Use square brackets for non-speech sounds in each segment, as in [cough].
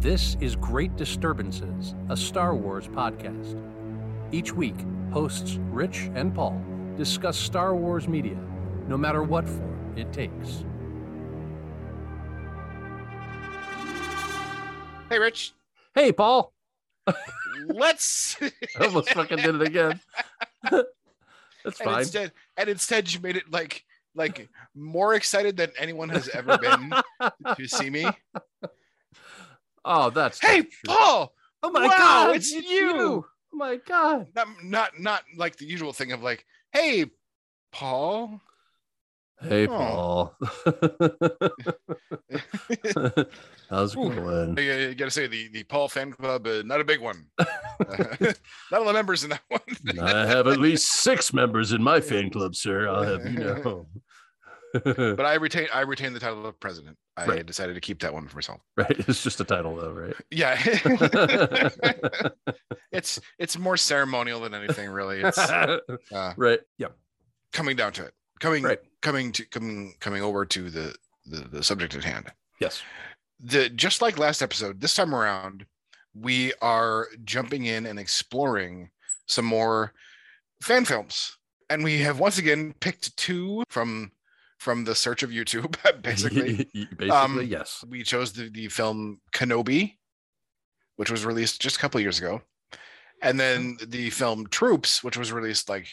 This is Great Disturbances, a Star Wars podcast. Each week, hosts Rich and Paul discuss Star Wars media, no matter what form it takes. Hey, Rich. Hey, Paul! Let's. [laughs] I almost fucking did it again. [laughs] That's and fine. instead, and instead, you made it like like more excited than anyone has ever been [laughs] to see me. Oh, that's Hey. Paul. Oh my wow, god, it's it's, you. you. Oh my god. Not not not like the usual thing of like, hey, Paul. Hey, Oh. Paul. [laughs] How's it going? You, you gotta say the the Paul fan club, uh, not a big one. [laughs] not all the members in that one. I have at least six members in my [laughs] fan club, sir. I'll have you know. [laughs] but I retain I retain the title of president. I Right. decided to keep that one for myself. right, [laughs] it's just a title, though, right? Yeah. [laughs] it's it's more ceremonial than anything really. It's uh, right. Yeah. coming down to it. Coming Right. coming to coming coming over to the, the the subject at hand. Yes. The just like last episode, this time around, we are jumping in and exploring some more fan films. And we have once again picked two from from the search of YouTube, [laughs] [laughs] basically. Basically, Um, yes. we chose the, the film Kenobi, which was released just a couple years ago, and then the film Troops, which was released like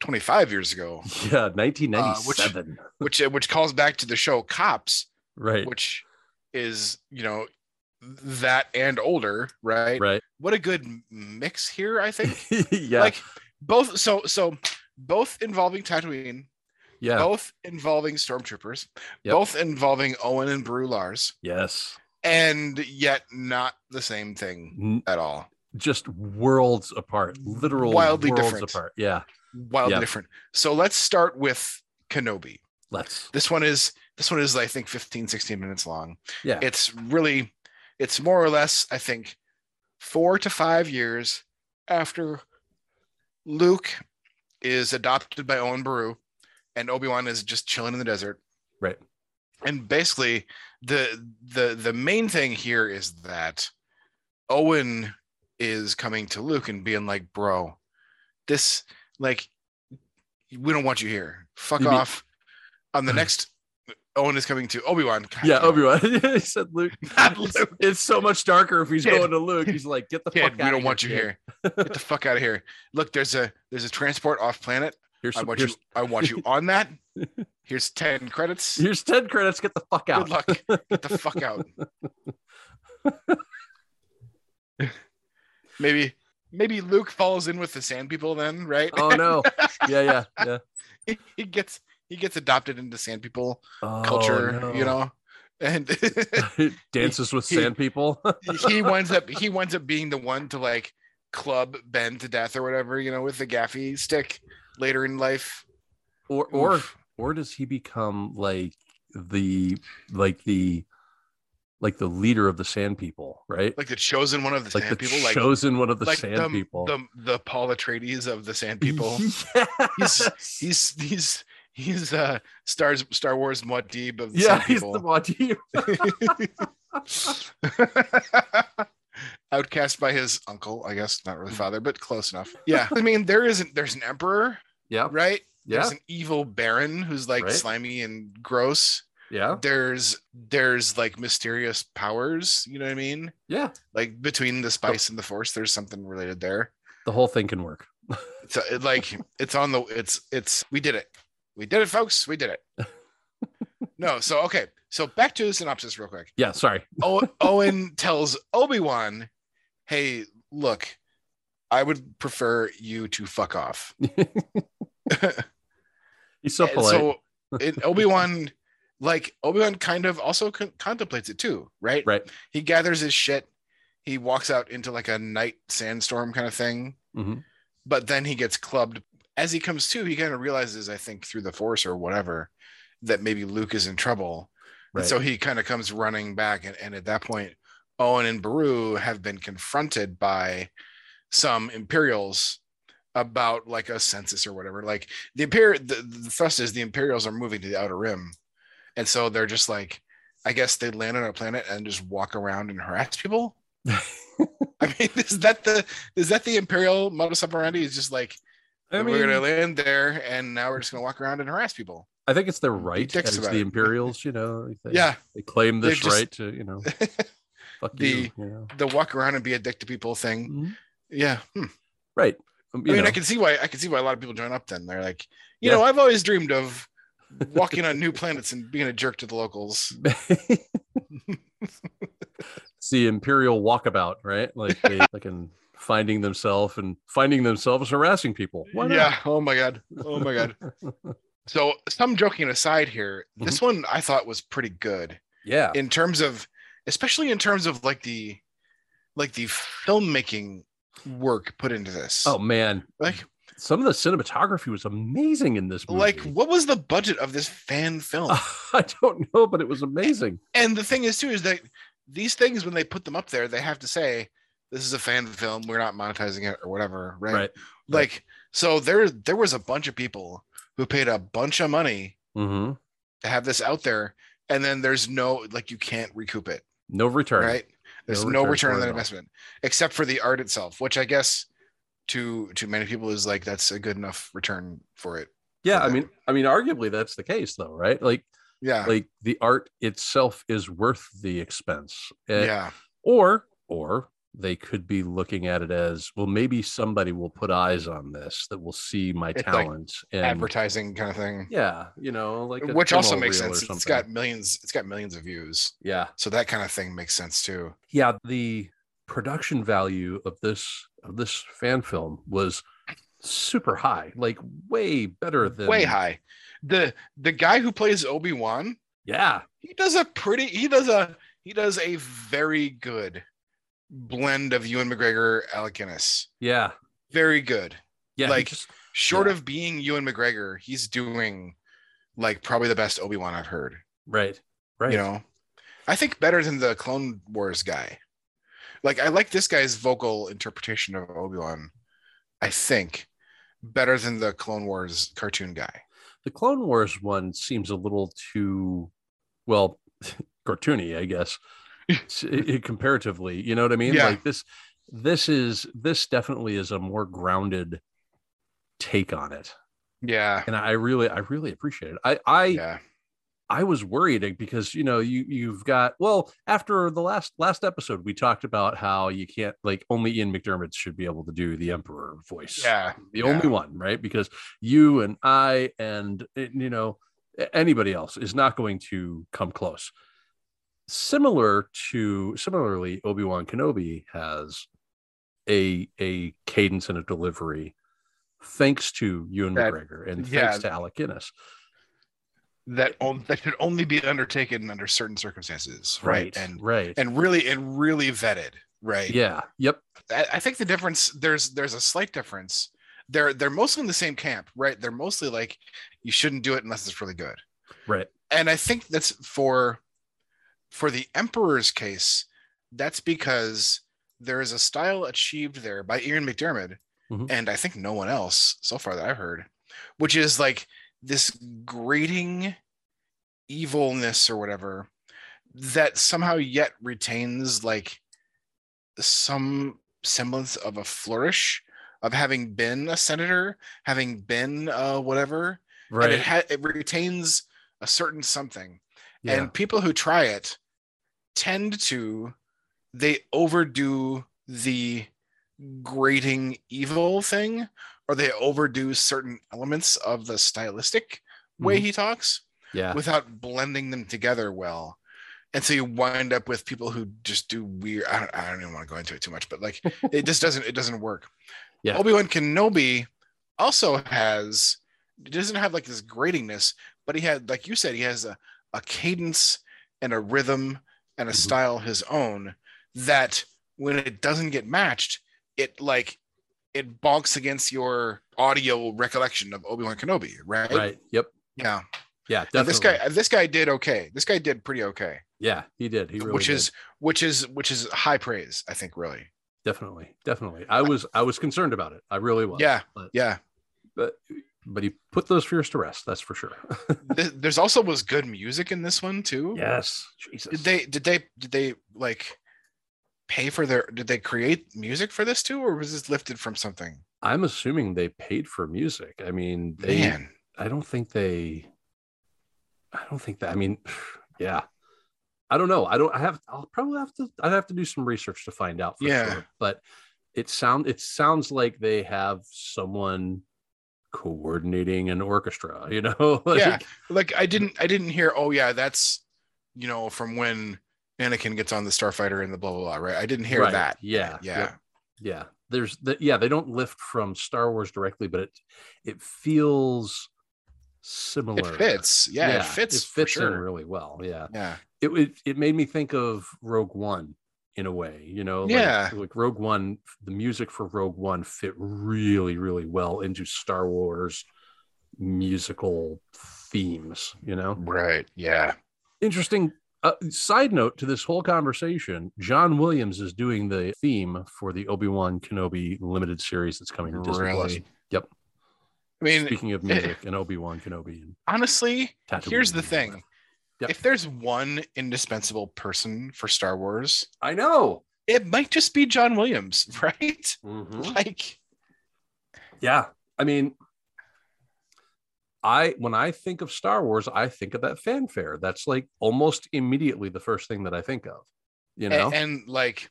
25 years ago, [laughs] Yeah, 1997. which which calls back to the show Cops, right. which is you know that and older, right? Right. What a good mix here, I think. yeah. Like both, so so both involving Tatooine, yeah. both involving stormtroopers, Yep. both involving Owen and Beru Lars. yes. and yet not the same thing at all. Just worlds apart. Literal Wildly worlds different. apart. Yeah. Wildly Yeah. different. So let's start with Kenobi. Let's. This one is this one is I think 15 16 minutes long. Yeah. It's really it's more or less I think 4 to 5 years after Luke is adopted by Owen Beru and Obi-Wan is just chilling in the desert. Right. And basically the the the main thing here is that Owen is coming to Luke and being like, "Bro, this like we don't want you here. Fuck You mean- off." On the [laughs] next Owen is coming to Obi-Wan. God yeah, damn. Obi-Wan. [laughs] he said Luke. [laughs] It's, Luke. it's so much darker if he's Kid. going to Luke. He's like, get the Kid, fuck out we don't want you kid. here. Get the fuck out of here. Look, there's a there's a transport off planet. Here's, I want here's, you I want you on that. [laughs] Here's 10 credits. here's 10 credits. Get the fuck out. Good luck. Get the fuck out. [laughs] maybe maybe Luke falls in with the sand people then, right? Oh, no. Yeah, yeah, yeah. [laughs] he, he gets he gets adopted into sand people Oh, culture, you know. And Dances with he- sand people. he winds up he winds up being the one to like club Ben to death or whatever, you know, with the gaffi stick later in life. or or Oof. or does he become like the like the like the leader of the sand people, right? like the chosen one of the Like sand the people, like chosen one of the like sand the, people. the the Paul Atreides of the sand people. [laughs] Yes. He's he's he's uh stars Star Wars Muad'Dib of the yeah, sand he's people. the Wadi. [laughs] [laughs] Outcast by his uncle, I guess, not really mm. father, but close enough. Yeah, I mean, there isn't. There's an emperor, Yeah, right? yeah, There's an evil baron who's like Right. slimy and gross. yeah, There's there's like mysterious powers. You know what I mean? yeah. Like between the spice and the force, there's something related there. The whole thing can work. [laughs] So it's it, like it's on the it's it's we did it. We did it, folks. We did it. [laughs] no, so okay. So back to the synopsis real quick. Yeah, sorry. Owen tells Obi-Wan, "Hey, look, I would prefer you to fuck off." [laughs] He's so polite. So it, Obi-Wan like Obi-Wan kind of also con- contemplates it too, right? right. He gathers his shit. He walks out into like a night sandstorm kind of thing. hmm but then he gets clubbed as he comes to he kind of realizes i think through the force or whatever that maybe luke is in trouble Right. and so he kind of comes running back and, and at that point owen and beru have been confronted by some imperials about like a census or whatever like the imperial the, the thrust is the imperials are moving to the outer rim and so they're just like I guess they land on a planet and just walk around and harass people. [laughs] I mean, is that the is that the imperial modus operandi? Is just like I we're gonna land there and now we're just gonna walk around and harass people. I think it's their right as the. Imperials, you know. They, [laughs] Yeah, they claim this just- right to, you know, [laughs] fuck The- you, you know. the walk around and be a dick to people thing. Mhm. Yeah, hmm. Right. Um, I mean, know. I can see why I can see why a lot of people join up. Then they're like, you Yeah. know, I've always dreamed of [laughs] walking on new planets and being a jerk to the locals. it's [laughs] [laughs] the imperial walkabout, right? Like they like in finding themselves and finding themselves harassing people. Why not? Yeah. Oh my god. Oh my god. So, some joking aside here, this Mm-hmm. one I thought was pretty good yeah. in terms of, especially in terms of like the, like the filmmaking work put into this. Oh man, like, some of the cinematography was amazing in this movie. like what was the budget of this fan film? [laughs] I don't know, but it was amazing. and the thing is too is that these things when they put them up there, they have to say this is a fan film. We're not monetizing it or whatever, right? Right. Like, so there, there was a bunch of people who paid a bunch of money hmm to have this out there, and then there's no like you can't recoup it. No return. right there's No no, return return on that investment except for the art itself which i guess to to many people is like that's a good enough return for it Yeah, for I mean, I mean, arguably that's the case, though, right? Like, yeah like the art itself is worth the expense. Eh, yeah Or, or they could be looking at it as, well, maybe somebody will put eyes on this that will see my It's like talent and advertising kind of thing. Yeah, you know, like which also makes sense. It's got millions it's got millions of views. Yeah, so that kind of thing makes sense too. Yeah. The production value of this of this fan film was super high, like way better than way high. The the guy who plays obi-wan Yeah, he does a pretty he does a he does a very good blend of ewan mcgregor alec guinness yeah, very good yeah. Like, just- short Yeah. of being Ewan McGregor, he's doing like probably the best Obi Wan I've heard. right, right. You know, I think better than the Clone Wars guy. Like I like this guy's vocal interpretation of Obi Wan. I think better than the Clone Wars cartoon guy. the Clone Wars one seems a little too well [laughs] cartoony, I guess. S- i- i- comparatively, you know what I mean? Yeah. Like this, this is this definitely is a more grounded take on it, Yeah, and I really, I really appreciate it. I, I, yeah, I was worried because you know you you've got well after the last last episode we talked about how you can't like only Ian McDiarmid should be able to do the Emperor voice. yeah. the yeah. only one, right? Because you and I and you know anybody else is not going to come close. Similar to similarly, Obi Wan Kenobi has a a cadence and a delivery, thanks to Ewan That- McGregor and yeah. thanks to Alec Guinness. That on, that should only be undertaken under certain circumstances, right? And right, and really and really vetted, right? yeah, yep, I, I think the difference there's there's a slight difference. They're they're mostly in the same camp, right? They're mostly like you shouldn't do it unless it's really good. right, And I think that's for for the emperor's case, that's because there is a style achieved there by Ian McDiarmid Mhm. and I think no one else so far that I've heard, which is like this grating evilness or whatever that somehow yet retains like some semblance of a flourish of having been a senator, having been uh whatever, right. and it ha- it retains a certain something. yeah, And people who try it tend to they overdo the grating evil thing, or they overdo certain elements of the stylistic way Mhm. he talks yeah, without blending them together well. And so you wind up with people who just do weird. I don't, I don't even want to go into it too much, but like [laughs] it just doesn't it doesn't work. Yeah. Obi Wan Kenobi also has it doesn't have like this gratingness, but he had like you said he has a, a cadence and a rhythm and a Mhm. style his own that when it doesn't get matched, it like it bonks against your audio recollection of Obi Wan Kenobi, right? right, yep, Yeah. yeah, And definitely. this guy this guy did okay this guy did pretty okay yeah, he did, he really which did. is which is which is high praise i think really definitely, definitely. I was, I was concerned about it. I really was. yeah but- yeah but but he put those fears to rest. That's for sure. [laughs] There's also was good music in this one too. yes. Jesus. Did they did they did they like pay for their did they create music for this too or was this lifted from something? I'm assuming they paid for music. I mean, they. Man. I don't think they. I don't think that. I mean, [sighs] yeah. I don't know. I don't. I have. I'll probably have to. I'd have to do some research to find out. For Yeah. Sure. But it sound. It sounds like they have someone coordinating an orchestra. [laughs] You know. [laughs] Like, Yeah. Like I didn't I didn't hear, oh yeah, that's you know, from when Anakin gets on the starfighter and the blah blah blah, right? I didn't hear Right. that. Yeah. Yeah. Yep. Yeah. There's the yeah. They don't lift from Star Wars directly, but it it feels similar. It fits. Yeah, it fits. It fits in really well. Yeah. Yeah. it, it it made me think of Rogue One in a way, you know. like- Yeah. like, Rogue One, the music for Rogue One fit really, really well into Star Wars musical themes, you know. Right. Yeah. Interesting. Uh, side note to this whole conversation: John Williams is doing the theme for the Obi Wan Kenobi limited series that's coming to Disney Plus. Really? Yep. I mean, Speaking of music and Obi Wan Kenobi and honestly, Tatooine here's the thing. Yep. If there's one indispensable person for Star Wars, I know. it might just be John Williams, [laughs] right? Mhm. Like, Yeah. I mean, I when I think of Star Wars, I think of that fanfare. That's like almost immediately the first thing that I think of. You know, and, and like,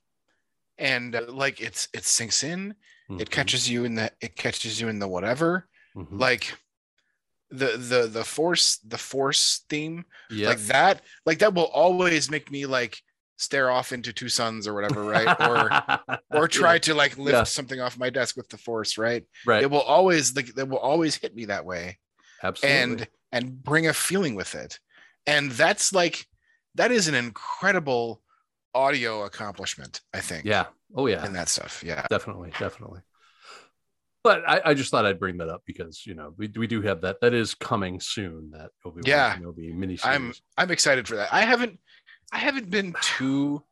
and uh, like it's it sinks in. It Mhm, catches you in the it catches you in the whatever. mhm. Like, the the the force the force theme yeah. like that like that will always make me like stare off into two suns or whatever right or [laughs] or try Yeah, to like lift Yeah. something off my desk with the force right right. it will always like it will always hit me that way Absolutely. and and bring a feeling with it and that's like that is an incredible audio accomplishment i think yeah. Oh yeah. in that stuff yeah definitely definitely but I, I just thought i'd bring that up because you know we, we do have that that is coming soon that obi-wan Yeah. kenobi mini i'm i'm excited for that i haven't i haven't been too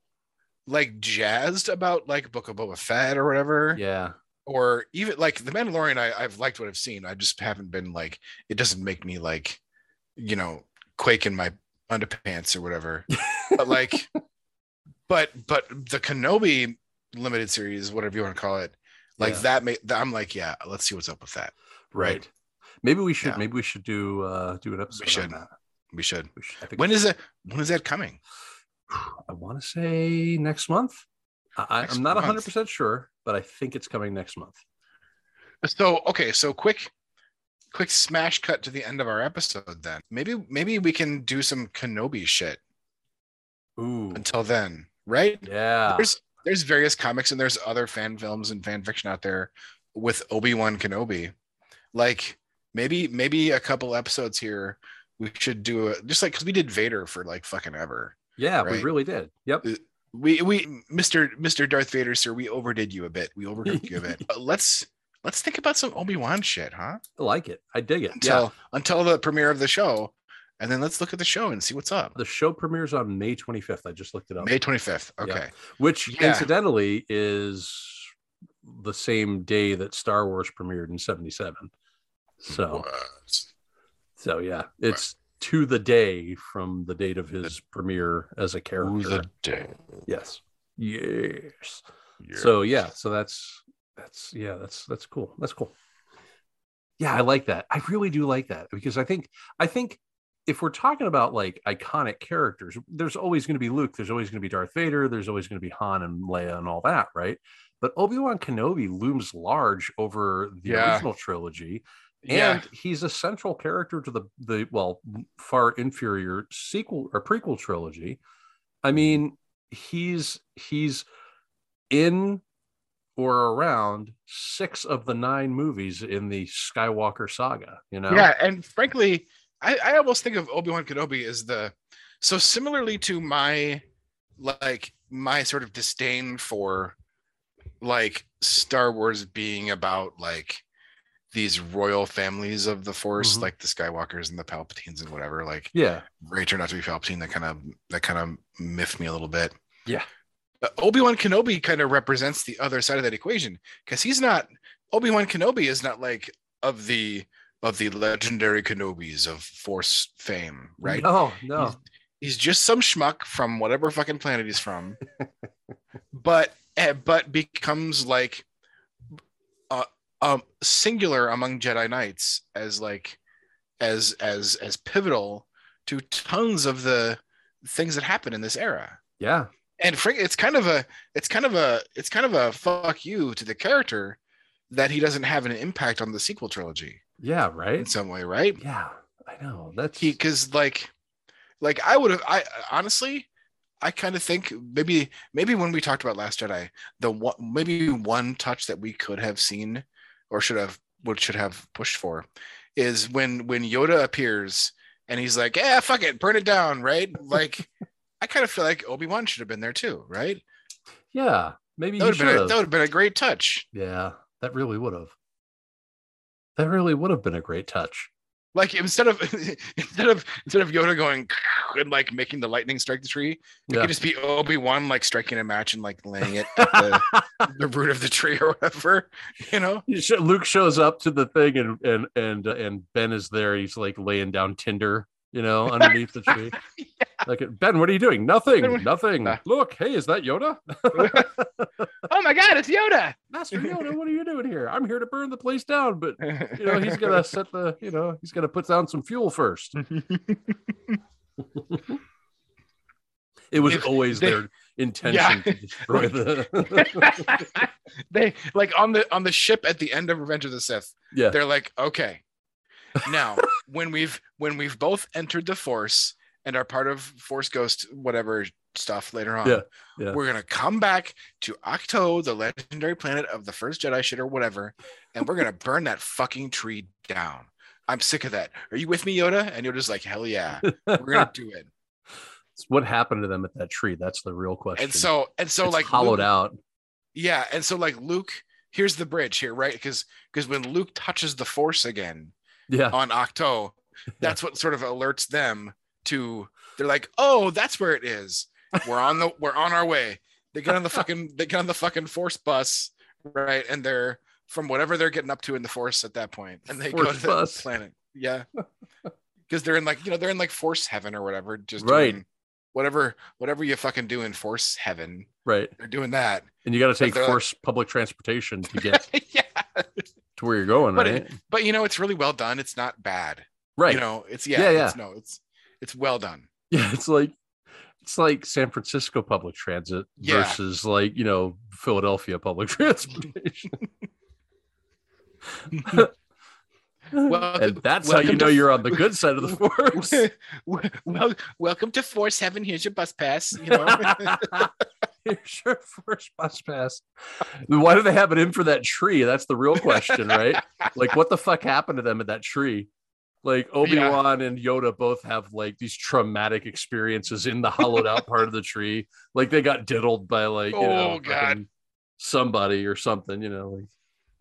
like jazzed about like book of boba fett or whatever yeah or even like the Mandalorian, I, I've liked what I've seen. I just haven't been like it doesn't make me like, you know, quake in my underpants or whatever. [laughs] but like, but but the Kenobi limited series, whatever you want to call it, like Yeah. that. May, I'm like, yeah, let's see what's up with that. right maybe we should Yeah. maybe we should do uh do an episode should. We should. we should I think When is it? When is that coming? I want to say next month. I, I'm not month. 100 percent sure, but I think it's coming next month. So okay, so quick, quick smash cut to the end of our episode. Then maybe maybe we can do some Kenobi shit Ooh, until then, right? yeah, there's there's various comics and there's other fan films and fan fiction out there with Obi-Wan Kenobi. Like maybe maybe a couple episodes here we should do it just like because we did Vader for like fucking ever. yeah, we really did. Yep. Uh, we we Mr. Mr. Darth Vader, sir, we overdid you a bit. We overcooked you a bit. [laughs] But let's let's think about some Obi-Wan shit, huh? I like it. I dig it. Until yeah, until the premiere of the show. And then let's look at the show and see what's up. the show premieres on May 25th. I just looked it up. May 25th. Yeah. Okay. which Yeah. incidentally is the same day that Star Wars premiered in 77. So, What? so yeah, it's to the day from the date of his premiere as a character. the day. Yes. Yes. Yeah. So yeah, so that's that's yeah, that's that's cool. That's cool. Yeah, I like that. I really do like that because I think I think if we're talking about like iconic characters, there's always going to be Luke, there's always going to be Darth Vader, there's always going to be Han and Leia and all that, right? But Obi-Wan Kenobi looms large over the Yeah. original trilogy yeah. and he's a central character to the the well far inferior sequel or prequel trilogy i mm-hmm. mean he's he's in or around six of the nine movies in the skywalker saga you know Yeah, and frankly, I, I almost think of Obi Wan Kenobi as the so similarly to my like my sort of disdain for like Star Wars being about like these royal families of the Force, Mhm. like the Skywalkers and the Palpatines and whatever. Like yeah Rey turned out to be Palpatine. That kind of that kind of miffed me a little bit. Yeah. Obi Wan Kenobi kind of represents the other side of that equation because he's not Obi Wan Kenobi is not like of the of the legendary Kenobis of Force fame, right? No, no. He's just some schmuck from whatever fucking planet he's from, [laughs] but eh, but becomes like a, a singular among Jedi Knights as like as as as pivotal to tons of the things that happen in this era. Yeah. And Frank, it's kind of a it's kind of a it's kind of a fuck you to the character that he doesn't have an impact on the sequel trilogy Yeah, right? in some way, right? Yeah, I know. That's he because like like i would have i honestly i kind of think maybe maybe when we talked about last jedi the one maybe one touch that we could have seen or should have what should have pushed for is when when yoda appears and he's like yeah fuck it burn it down right like i kind of feel like obi-wan should have been there too right yeah, maybe that would have been a, that would have been a great touch Yeah, that really would have. That really would have been a great touch. like instead of [laughs] instead of instead of yoda going and like making the lightning strike the tree it Yeah. could just be obi-wan like striking a match and like laying it at the [laughs] the root of the tree or whatever, [laughs] you know? Luke shows up to the thing and and and uh, and Ben is there. He's like laying down tinder, you know, [laughs] underneath the tree. [laughs] Like Ben, what are you doing? Nothing, Ben, nothing. [laughs] Look, hey, is that Yoda? Oh my god, it's Yoda. Master Yoda, what are you doing here? I'm here to burn the place down, but you know he's gonna set the, you know, he's gonna put down some fuel first. It was If always they- their intention to destroy the. they like on the on the ship at the end of Revenge of the Sith. yeah, They're like, okay, now when we've when we've both entered the Force and are part of Force Ghost whatever stuff later on, Yeah, yeah. we're gonna come back to Ahch-To, the legendary planet of the first Jedi shit or whatever, and we're gonna burn that fucking tree down. I'm sick of that. Are you with me, Yoda? And Yoda's like, hell yeah, we're gonna do it. [laughs] what happened to them at that tree? That's the real question. And so and so it's like hollowed Luke- out. Yeah, and so like Luke, here's the bridge here, right? Because because when Luke touches the Force again Yeah, on Ahch-To, [laughs] that's what sort of alerts them to. They're like, oh, that's where it is. We're on the we're on our way. They get on the [laughs] fucking they get on the fucking Force bus, right? And they're from whatever they're getting up to in the Force at that point, and they go Force to the bus. planet. Yeah, [laughs] because they're in like you know they're in like Force heaven or whatever, just Right. doing whatever whatever you fucking do in Force heaven. right. They're doing that. And you got to take they're like- force public transportation to get yeah. To where you're going, But right? it- but you know it's really well done it's not bad right. you know it's yeah, Yeah, yeah. It's, no it's it's well done yeah, it's like it's like San Francisco public transit Yeah. versus like you know Philadelphia public [laughs] transportation. well [laughs] and that's how you know to- you're on the [laughs] good side of the force. well welcome to force heaven here's your bus pass you know [laughs] your first bus pass. Why do they have it in for that tree? That's the real question, right? like, what the fuck happened to them at that tree? Like [laughs] Obi Wan and Yoda both have like these traumatic experiences in the hollowed out part of the tree. Like they got diddled by like you know Oh, God. somebody or something. You know, like,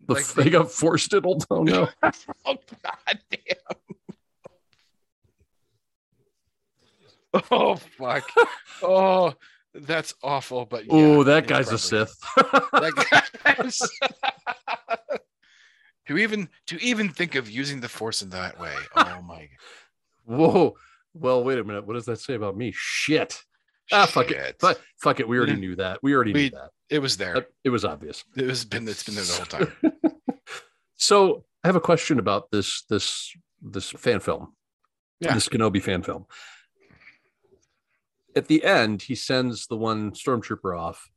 the, Like they got force diddled. Oh no! [laughs] oh god damn oh fuck oh that's awful but yeah, oh, [laughs] that guy's a Sith. That guy's- [laughs] to even to even think of using the force in that way [laughs] oh my god. Whoa. Well, wait a minute. What does that say about me? Shit. Ah, fuck it. Shit. Fuck, fuck it. We already knew that. We already We- knew that. it was there It was obvious. it was been it's been there the whole time So I have a question about this this this fan film. Yeah. This Kenobi fan film. At the end, he sends the one stormtrooper off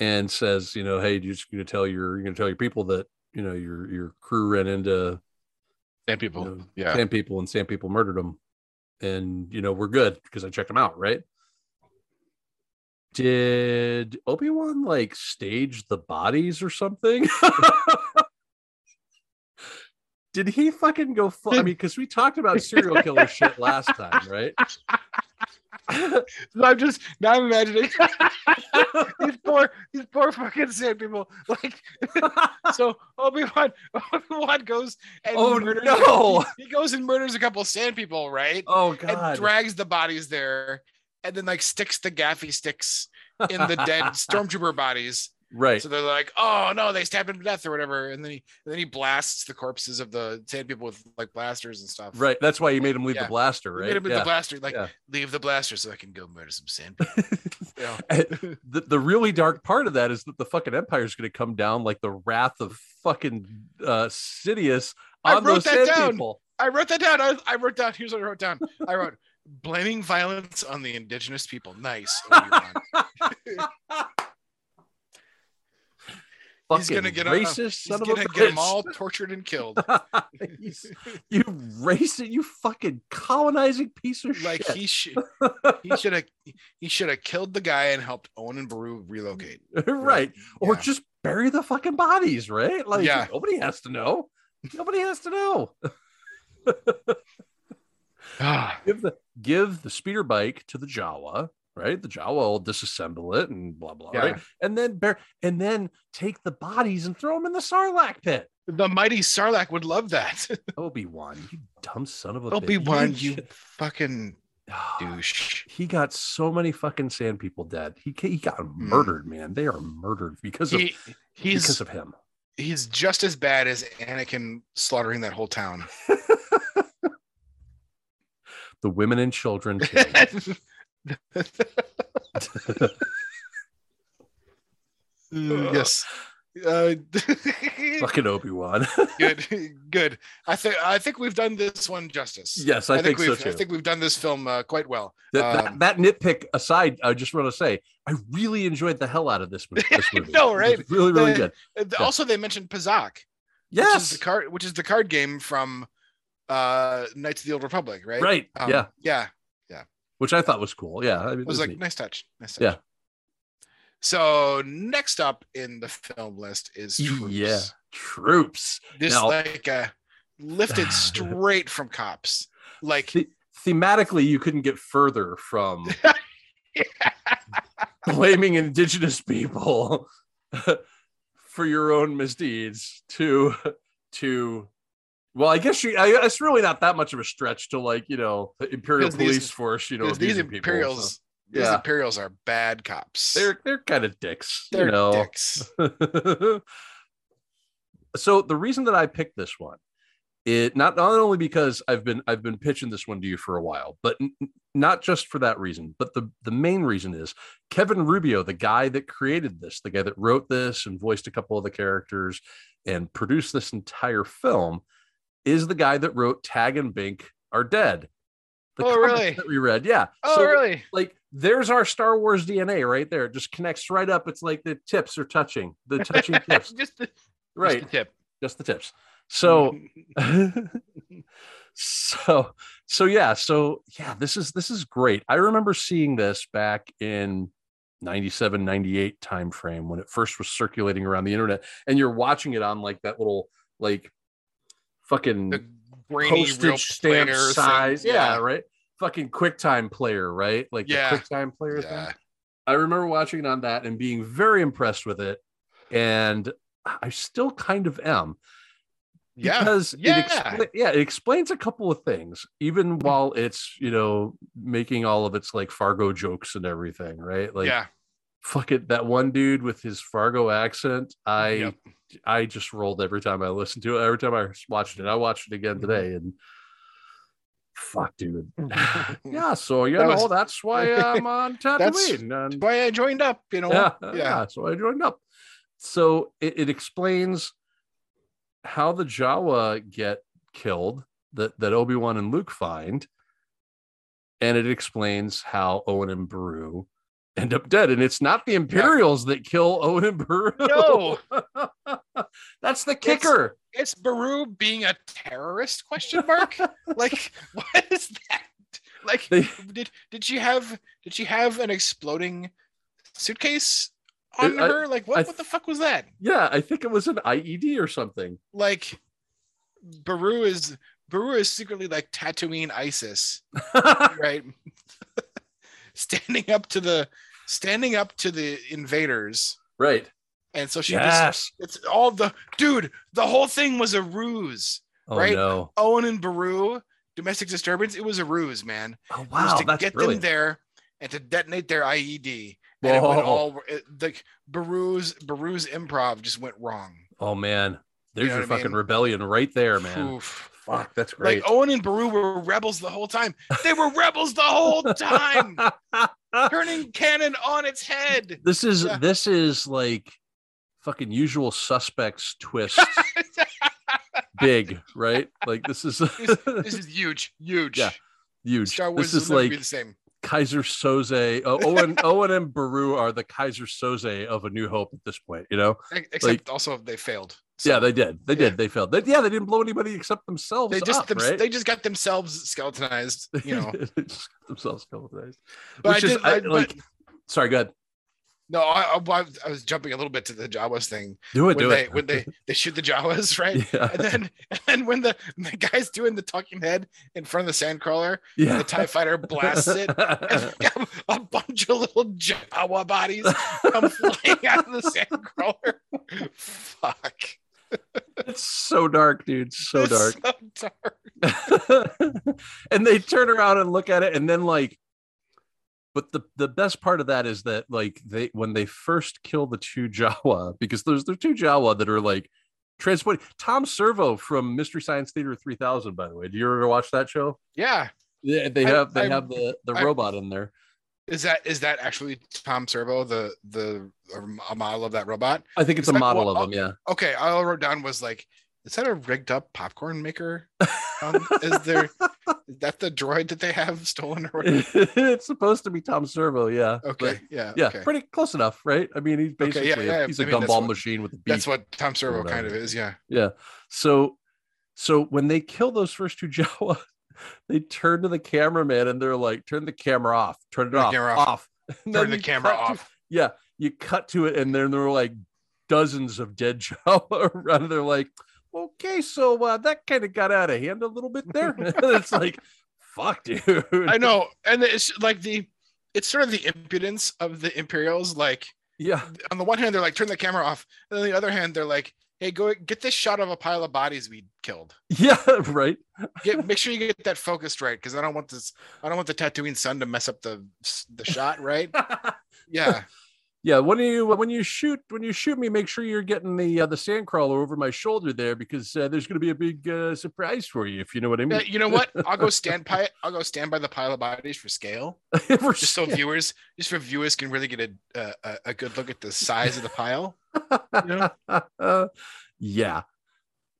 and says, you know, hey, you're just gonna tell your you're gonna tell your people that, you know, your your crew ran into and people you know, yeah sand people and sand people murdered them. And you know, we're good because I checked them out, right? Did Obi-Wan like stage the bodies or something? [laughs] Did he fucking go full? I [laughs] mean, because we talked about serial killer shit last time, right? [laughs] So I'm just now I'm imagining [laughs] these poor these poor fucking sand people. Like [laughs] so Obi Wan Obi Wan goes and Oh, murders no. he goes and murders a couple sand people, right? oh god and drags the bodies there and then like sticks the gaffi sticks in the dead stormtrooper bodies right. So they're like, "Oh no, they stabbed him to death or whatever," and then he and then he blasts the corpses of the sand people with like blasters and stuff. Right. That's why you made him leave Yeah. the blaster, He right? made him with Yeah. the blaster, like Yeah. leave the blaster so I can go murder some sand [laughs] [laughs] the, the really dark part of that is that the fucking empire is going to come down like the wrath of fucking uh Sidious I on wrote those that sand down. people. I wrote that down. I, I wrote down. Here's what I wrote down. I wrote blaming violence on the indigenous people. Nice. [laughs] He's gonna get a- racist He's son of gonna get them all tortured and killed. [laughs] You racist, you fucking colonizing piece of like shit. he should [laughs] he should have he should have killed the guy and helped Owen and Beru relocate. [laughs] right. Or Yeah. just bury the fucking bodies, right? Like Yeah. nobody has to know. Nobody has to know. [sighs] Give the give the speeder bike to the Jawa, right? The Jawa will disassemble it and blah blah, Yeah. right? And then bear and then take the bodies and throw them in the Sarlacc pit. the mighty Sarlacc would love that. [laughs] Obi Wan, you dumb son of a Obi Wan, [laughs] you fucking Ah, douche. He got so many fucking sand people dead. He he got murdered, man. They are murdered because of He, he's because of him. he's just as bad as Anakin slaughtering that whole town. [laughs] The women and children. Killed. yes. Uh, [laughs] fucking Obi Wan. [laughs] good, good. I think I think we've done this one justice. yes, I, think, so we've too. I think we've done this film uh, quite well. That, that- Um, that nitpick aside, I just want to say I really enjoyed the hell out of this movie. This [laughs] movie. was right? really, really The- good. Uh, Yeah. Also, they mentioned Pazaak, which is Yes, the card, which is the card game from uh Knights of the Old Republic, right? right. Um, yeah, yeah. Which I thought was cool. Yeah, I mean, was like neat. nice touch. Nice touch. Yeah. So next up in the film list is Troops. yeah, troops. This Now- like uh, lifted [laughs] straight from cops. Like The- thematically, you couldn't get further from [laughs] blaming indigenous people [laughs] for your own misdeeds to to well i guess you I, it's really not that much of a stretch to like you know the imperial these- police force you know these abusing people, so Imperials, these yeah. Imperials are bad cops. they're they're kind of dicks They're you know dicks. [laughs] so the reason that I picked this one, it not not only because I've been I've been pitching this one to you for a while, but n- not just for that reason, but the the main reason is Kevin Rubio, the guy that created this, the guy that wrote this and voiced a couple of the characters and produced this entire film, is the guy that wrote Tag and Bink Are Dead. The Oh, really? That we read, yeah. Oh, So, really? like there's our Star Wars DNA right there. It just connects right up. It's like the tips are touching, the [laughs] touching tips. just the, Right. Just the tip. Just the tips. So [laughs] so so yeah, so yeah, this is this is great. I remember seeing this back in 97 98 time frame when it first was circulating around the internet and you're watching it on like that little like fucking the grainy postage stamp thing. size. Yeah, right. Fucking QuickTime player, right? Like Yeah. the QuickTime player thing. Yeah. I remember watching it on that and being very impressed with it. And I still kind of am Yeah. because Yeah. it expla- yeah, it explains a couple of things, even while it's, you know, making all of its like Fargo jokes and everything, right? Like yeah. Fuck it, that one dude with his Fargo accent, I Yep. I just rolled every time I listened to it, every time I watched it. I watched it Mm-hmm. again today and fuck dude. [laughs] [laughs] yeah, so you That know, was- [laughs] that's why I'm on That's Tatooine. and- Why I joined up, you know. yeah, Yeah. yeah. So I joined up. So it, it explains how the Jawa get killed that, that Obi-Wan and Luke find. And it explains how Owen and Beru end up dead. And it's not the Imperials that kill Owen Beru. No. [laughs] That's the kicker. It's Beru being a terrorist question mark? [laughs] like what is that? Like They- did did she have did she have an exploding suitcase on I- her? Like what, I what the fuck was that? yeah, I think it was an IED or something. Like Beru is Beru is secretly like Tatooine ISIS, [laughs] right? standing up to the standing up to the invaders. right. And so she just Yes. it's all the dude, the whole thing was a ruse. Oh right? no. Owen and Beru, domestic disturbance, it was a ruse, man. Oh It was wow. to That's get brilliant. them there and to detonate their IED. And it went all it, like Beru's Beru's improv just went wrong. Oh man, there's know your what I fucking mean? rebellion right there, man. Oof. Fuck, that's great. Like Owen and Beru were rebels the whole time. They were rebels the whole time, [laughs] turning canon on its head. this is Yeah. this is like fucking usual suspects twist [laughs] big, right? Like this is this is [laughs] huge, huge. Yeah. huge. Star Wars this is like be the same. Keyser Söze. Uh, Owen Owen and Beru are the Keyser Söze of A New Hope at this point. You know? Except like- also they failed. Yeah, they did. They yeah. did. They failed. They, yeah, they didn't blow anybody except themselves. they just up, them- right? they just got themselves skeletonized. [laughs] You know, They just got themselves skeletonized. but Which I is did. I, I- but- Sorry, good. no, I, I, I was jumping a little bit to the Jawas thing Do it. when do they it. when they [laughs] they shoot the Jawas, right? yeah. And then and then when the, the guy's doing the talking head in front of the sandcrawler, yeah. the TIE fighter blasts it, and [laughs] a bunch of little Jawa bodies come flying out of the sandcrawler. Fuck. It's so dark, dude. So It's dark. So dark. [laughs] and they turn around and look at it, and then like, but the the best part of that is that like they when they first kill the two Jawa [laughs] because there's there's two Jawa that are like transporting Tom Servo from Mystery Science Theater 3000. By the way, do you ever watch that show? Yeah. Yeah, they I- have they I- have the the I- robot in there. Is that is that actually Tom Servo, the the a model of that robot? I think it's a model well, of them. Yeah. Okay, all I wrote down was like, is that a rigged up popcorn maker? [laughs] Um, is there is that the droid that they have stolen or whatever? [laughs] it's supposed to be Tom Servo. Yeah. Okay, yeah, yeah, okay. pretty close enough, right? I mean, he's Okay, yeah, basically yeah, he's I a mean, gumball what- machine with a beak. That's what Tom Servo kind of is, yeah. Yeah. So so when they kill those first two [laughs] Jawa, they turn to the cameraman and they're like, turn the camera off, turn it Turn off, camera off. off. [laughs] Turn the camera cut to- off. yeah, you cut to it, and then there were like dozens of dead [laughs] Jawa around. They're like, okay, so uh, that kind of got out of hand a little bit there. [laughs] it's like, fuck, dude. I know, and it's like the it's sort of the impudence of the Imperials. Like Yeah. on the one hand, they're like, turn the camera off, and on the other hand, they're like, hey, go get this shot of a pile of bodies we killed. Yeah. [laughs] Right. Get make sure you get that focused right, because I don't want this. I don't want the Tatooine sun to mess up the the shot. Right? [laughs] Yeah. Yeah, when you when you shoot when you shoot me, make sure you're getting the uh, the sandcrawler over my shoulder there because uh, there's going to be a big uh, surprise for you if you know what I mean. you know what? I'll go [laughs] stand by. I'll go stand by the pile of bodies for scale, [laughs] For just so viewers, just for viewers can really get a a, a- a good look at the size of the pile. you know? [laughs] yeah,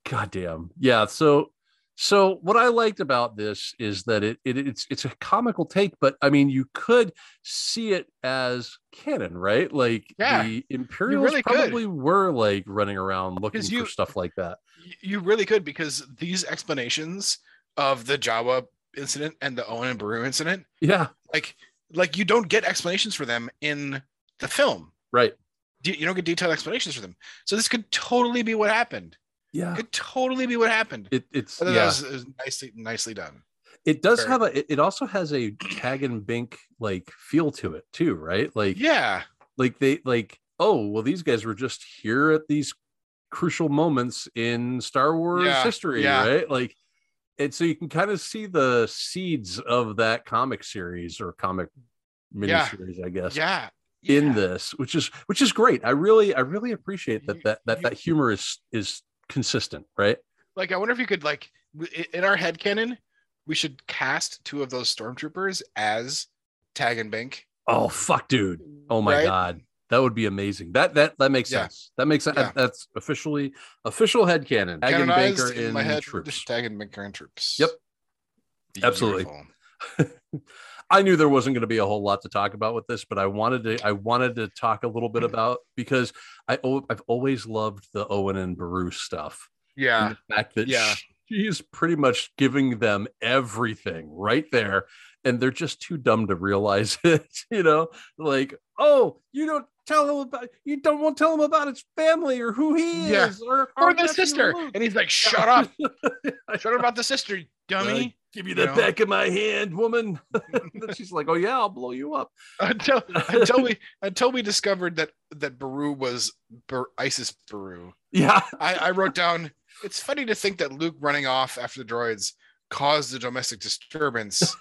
goddamn, yeah. So so what I liked about this is that it, it it's it's a comical take, but I mean you could see it as canon, right? Like Yeah, the Imperials really could. probably were like running around looking 'Cause for stuff like that. You really could because these explanations of the Jawa incident and the Owen and Beru incident, Yeah, like like you don't get explanations for them in the film. right. You you don't get detailed explanations for them. So this could totally be what happened. Yeah, Could totally be what happened. it, it's yeah. was, it was nicely nicely done. it does very have a it- also has a tag and bink like feel to it too right like Yeah. like they like oh well these guys were just here at these crucial moments in star wars Yeah, history yeah. right like and so you can kind of see the seeds of that comic series or comic Yeah. miniseries i guess Yeah. in this which is which is great i really i really appreciate that that that, you- that humor is is consistent right like I wonder if you could like in our head canon, we should cast two of those stormtroopers as Tag and Bink. oh fuck dude Oh my right? god, that would be amazing. That that that makes Yeah. sense. That makes sense. Yeah. That's officially official headcanon. Hagen Canonized Baker in in my head. troops. Tag and Bink are in troops. Yep. Absolutely. [laughs] I knew there wasn't going to be a whole lot to talk about with this, but I wanted to. I wanted to talk a little bit Mm-hmm. about because I I've always loved the Owen and Beru stuff. Yeah. the fact that Yeah. she's pretty much giving them everything right there, and they're just too dumb to realize [laughs] it. You know, like oh, you don't tell him about you don't want to tell him about his family or who he Yeah. is or Or our the sister. And he's like, shut up. [laughs] Shut up about the sister, dummy. Give me You the know? back of my hand, woman. [laughs] She's like, oh yeah, I'll blow you up. until until we [laughs] until we discovered that that Beru was ISIS Beru. Yeah, I, I wrote down. It's funny to think that Luke running off after the droids caused a domestic disturbance.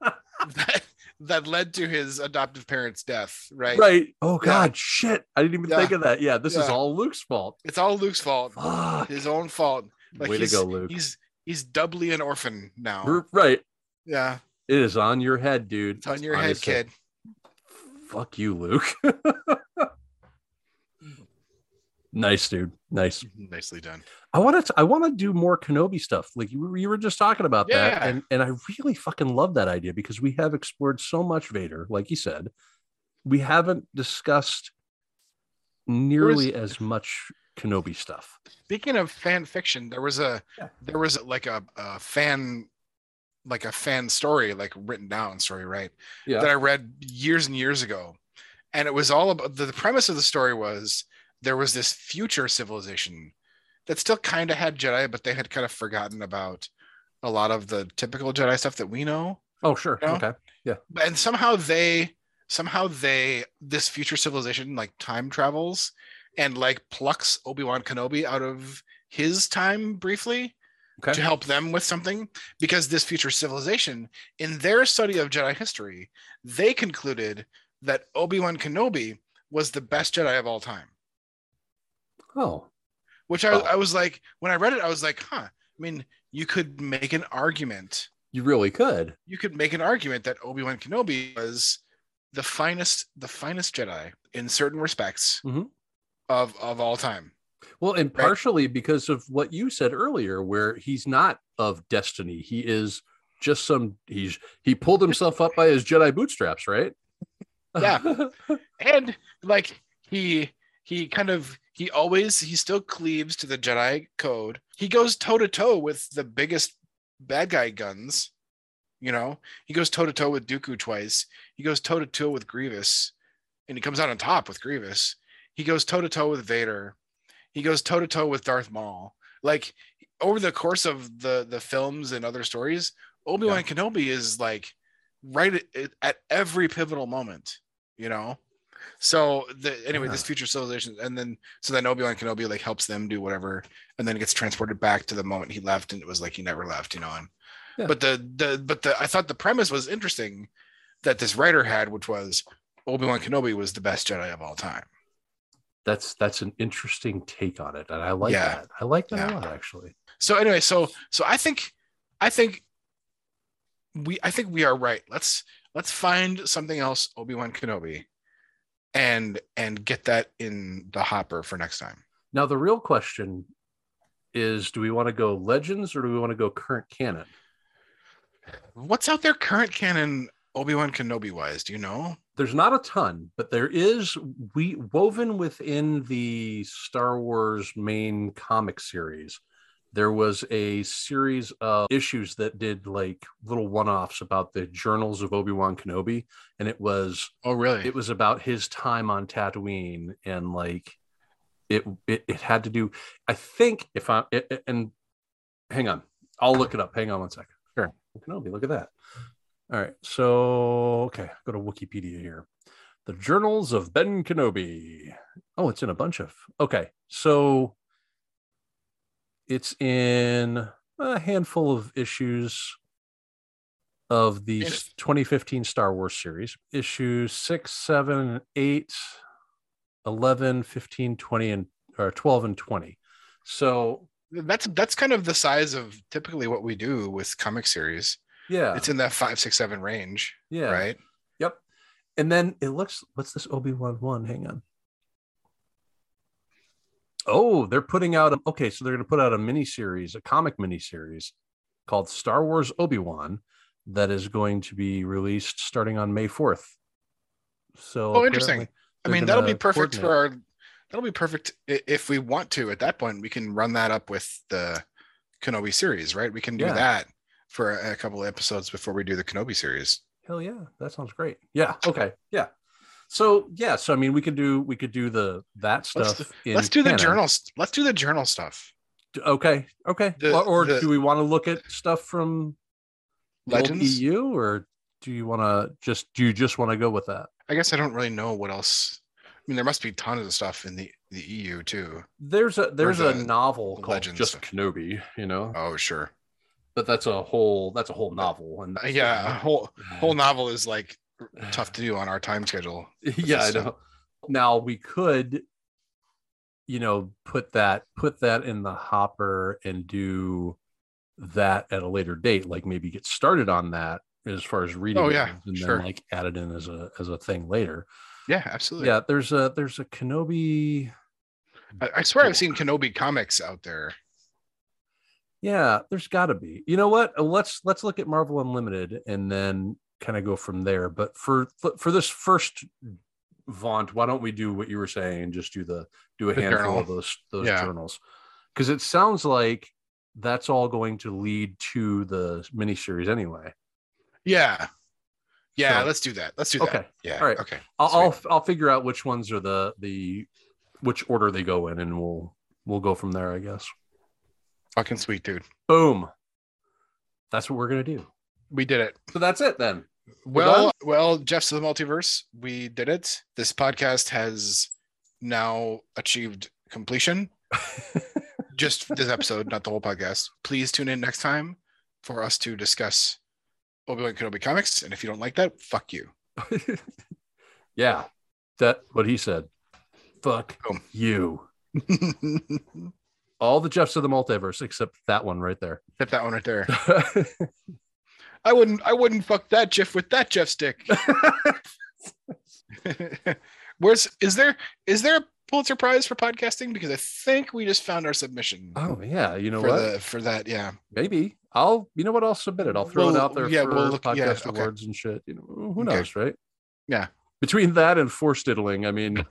[laughs] that, that led to his adoptive parents' death, right? Right. Oh Yeah. God, shit! I didn't even Yeah. think of that. Yeah, this is all Luke's fault. It's all Luke's fault, Fuck. his own fault. Like Way to go, Luke. He's he's doubly an orphan now. Right. Yeah, It is on your head, dude. it's on your head, kid. Fuck you, Luke. [laughs] nice, dude. Nice. Mm-hmm. Nicely done. I want to. I want to do more Kenobi stuff. Like you, were- you were just talking about that, and and I really fucking love that idea because we have explored so much Vader, like you said. We haven't discussed nearly as much Kenobi stuff. Speaking of fan fiction, there was a Yeah. there was like a, a fan like a fan story, like written down story, right? Yeah. That I read years and years ago. And it was all about the, the premise of the story was there was this future civilization that still kind of had Jedi, but they had kind of forgotten about a lot of the typical Jedi stuff that we know. Oh, sure. Yeah. Okay. Yeah. And somehow they somehow they this future civilization like time travels and like plucks Obi-Wan Kenobi out of his time briefly Okay. to help them with something because this future civilization in their study of Jedi history they concluded that Obi-Wan Kenobi was the best Jedi of all time Oh, which I, Oh. I was like when I read it I was like huh I mean you could make an argument you really could. you could make an argument that Obi-Wan Kenobi was the finest the finest Jedi in certain respects Mhm. Of of all time Well, and Right. partially because of what you said earlier, where he's not of destiny. He is just some. He's he pulled himself up by his Jedi bootstraps, right? Yeah. [laughs] and like he he kind of he always he still cleaves to the jedi code he goes toe to toe with the biggest bad guy guns you know he goes toe to toe with dooku twice he goes toe to toe with grievous and he comes out on top with grievous he goes toe to toe with vader. He goes toe to toe with darth maul. Like over the course of the the films and other stories obi-wan kenobi is like right at, at every pivotal moment you know? So the anyway this future civilization and then so then obi-wan kenobi like helps them do whatever and then it gets transported back to the moment he left and it was like he never left you know? And Yeah. but the the but the i thought the premise was interesting that this writer had which was obi-wan kenobi was the best jedi of all time that's that's an interesting take on it, and I like Yeah. that. I like that Yeah. a lot, actually. so anyway so so i think i think we i think we are right let's let's find something else obi-wan kenobi and and get that in the hopper for next time Now, the real question is: Do we want to go legends or do we want to go current canon? what's out there current canon obi-wan kenobi wise do you know there's not a ton, but there is we woven within the Star Wars main comic series. There was a series of issues that did like little one-offs about the journals of Obi-Wan Kenobi, and it was oh really it was about his time on Tatooine and like it it, it had to do. I think if I it, it- and hang on, I'll look it up. Hang on one second. Sure. Kenobi, look at that. All right. So, okay, go to Wikipedia here. The Journals of Ben Kenobi. Oh, it's in a bunch of. Okay. So it's in a handful of issues of the 2015 Star Wars series. Issues 6, 7, 8, 11, 15, 20 and or 12 and 20. So, that's that's kind of the size of typically what we do with comic series yeah. it's in that five six seven range yeah. right Yep. And then it looks, what's this Obi Wan one? Hang on. Oh, they're putting out, a, okay, so they're going to put out a mini series, a comic mini series called Star Wars Obi Wan that is going to be released starting on May 4th. So, Oh, interesting. i mean that'll be perfect for our that'll be perfect if we want to at that point we can run that up with the kenobi series right we can do Yeah. that for a, couple of episodes before we do the kenobi series Hell yeah, that sounds great. Yeah. Okay. Yeah. So yeah, so I mean, we could do we could do the that Let's stuff. in let's do the journals let's do the journal stuff Okay. Okay. The- or or the- do we want to look at stuff from the legends EU, or do you want to just do you just want to go with that? i guess i don't really know what else i mean there must be tons of stuff in the the eu too There's a there's a novel called Legends just. Kenobi, you know, oh sure but that's a whole that's a whole novel. And Uh, yeah a [laughs] whole whole novel is like tough to do on our time schedule. [laughs] yeah, I know. Now we could, you know, put that put that in the hopper and do that at a later date. Like maybe get started on that as far as reading. Oh, yeah, and sure. then like add it in as a as a thing later. Yeah, absolutely. Yeah, there's a there's a Kenobi. I, I swear I've seen Kenobi comics out there. Yeah, there's got to be. You know what? Let's let's look at Marvel Unlimited and then kind of go from there. But for for this first vaunt, why don't we do what you were saying and just do the do a The handful journal. of those those Yeah. journals? Because it sounds like that's all going to lead to the miniseries anyway. Yeah. Yeah, So- let's do that. Let's do that. Okay, Yeah. All right. Okay. I'll, I'll I'll figure out which ones are the the which order they go in, and we'll we'll go from there. I guess. Fucking sweet, dude. Boom. That's what we're gonna do. We did it. So that's it then. Well, well, Jeff's of the multiverse, we did it. This podcast has now achieved completion. [laughs] Just this episode, not the whole podcast. Please tune in next time for us to discuss Obi-Wan Kenobi comics. And if you don't like that, fuck you. [laughs] yeah, that what he said. Fuck Boom. you. [laughs] All the Jeffs of the multiverse except that one right there. Hit that one right there. [laughs] I wouldn't. I wouldn't fuck that Jeff with that Jeff stick. [laughs] [laughs] Where's is there is there a Pulitzer Prize for podcasting? Because I think we just found our submission oh yeah, you know for what? the for that. Yeah. Maybe I'll. You know what? I'll submit it. I'll throw it We'll- out there yeah, for we'll look- podcast yeah, okay. awards and shit. You know, who Okay. knows, right? Yeah. Between that and force diddling, I mean.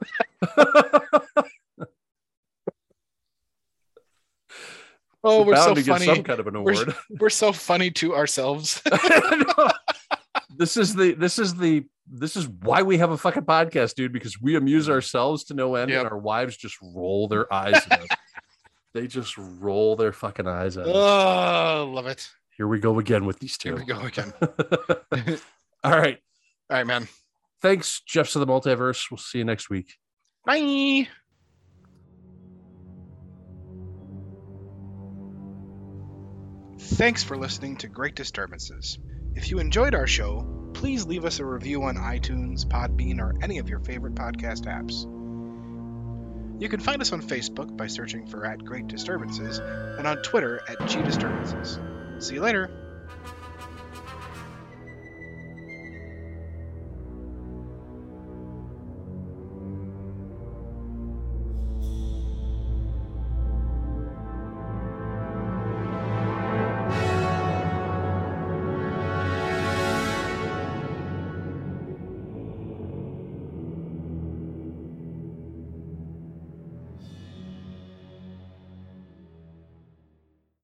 Oh, we're so to get funny. some kind of an We're- [laughs] We're so funny to ourselves. [laughs] this is the this is the this is why we have a fucking podcast, dude, because we amuse ourselves to no end Yep. and our wives just roll their eyes at us. [laughs] They just roll their fucking eyes at us. oh, love it. Here we go again with these two. Here we go again. All right. All right, man. Thanks, Jeffs of the Multiverse. We'll see you next week. Bye. Thanks for listening to Great Disturbances. If you enjoyed our show, please leave us a review on iTunes, Podbean, or any of your favorite podcast apps. You can find us on Facebook by searching for at Great Disturbances and on Twitter at G Disturbances. See you later.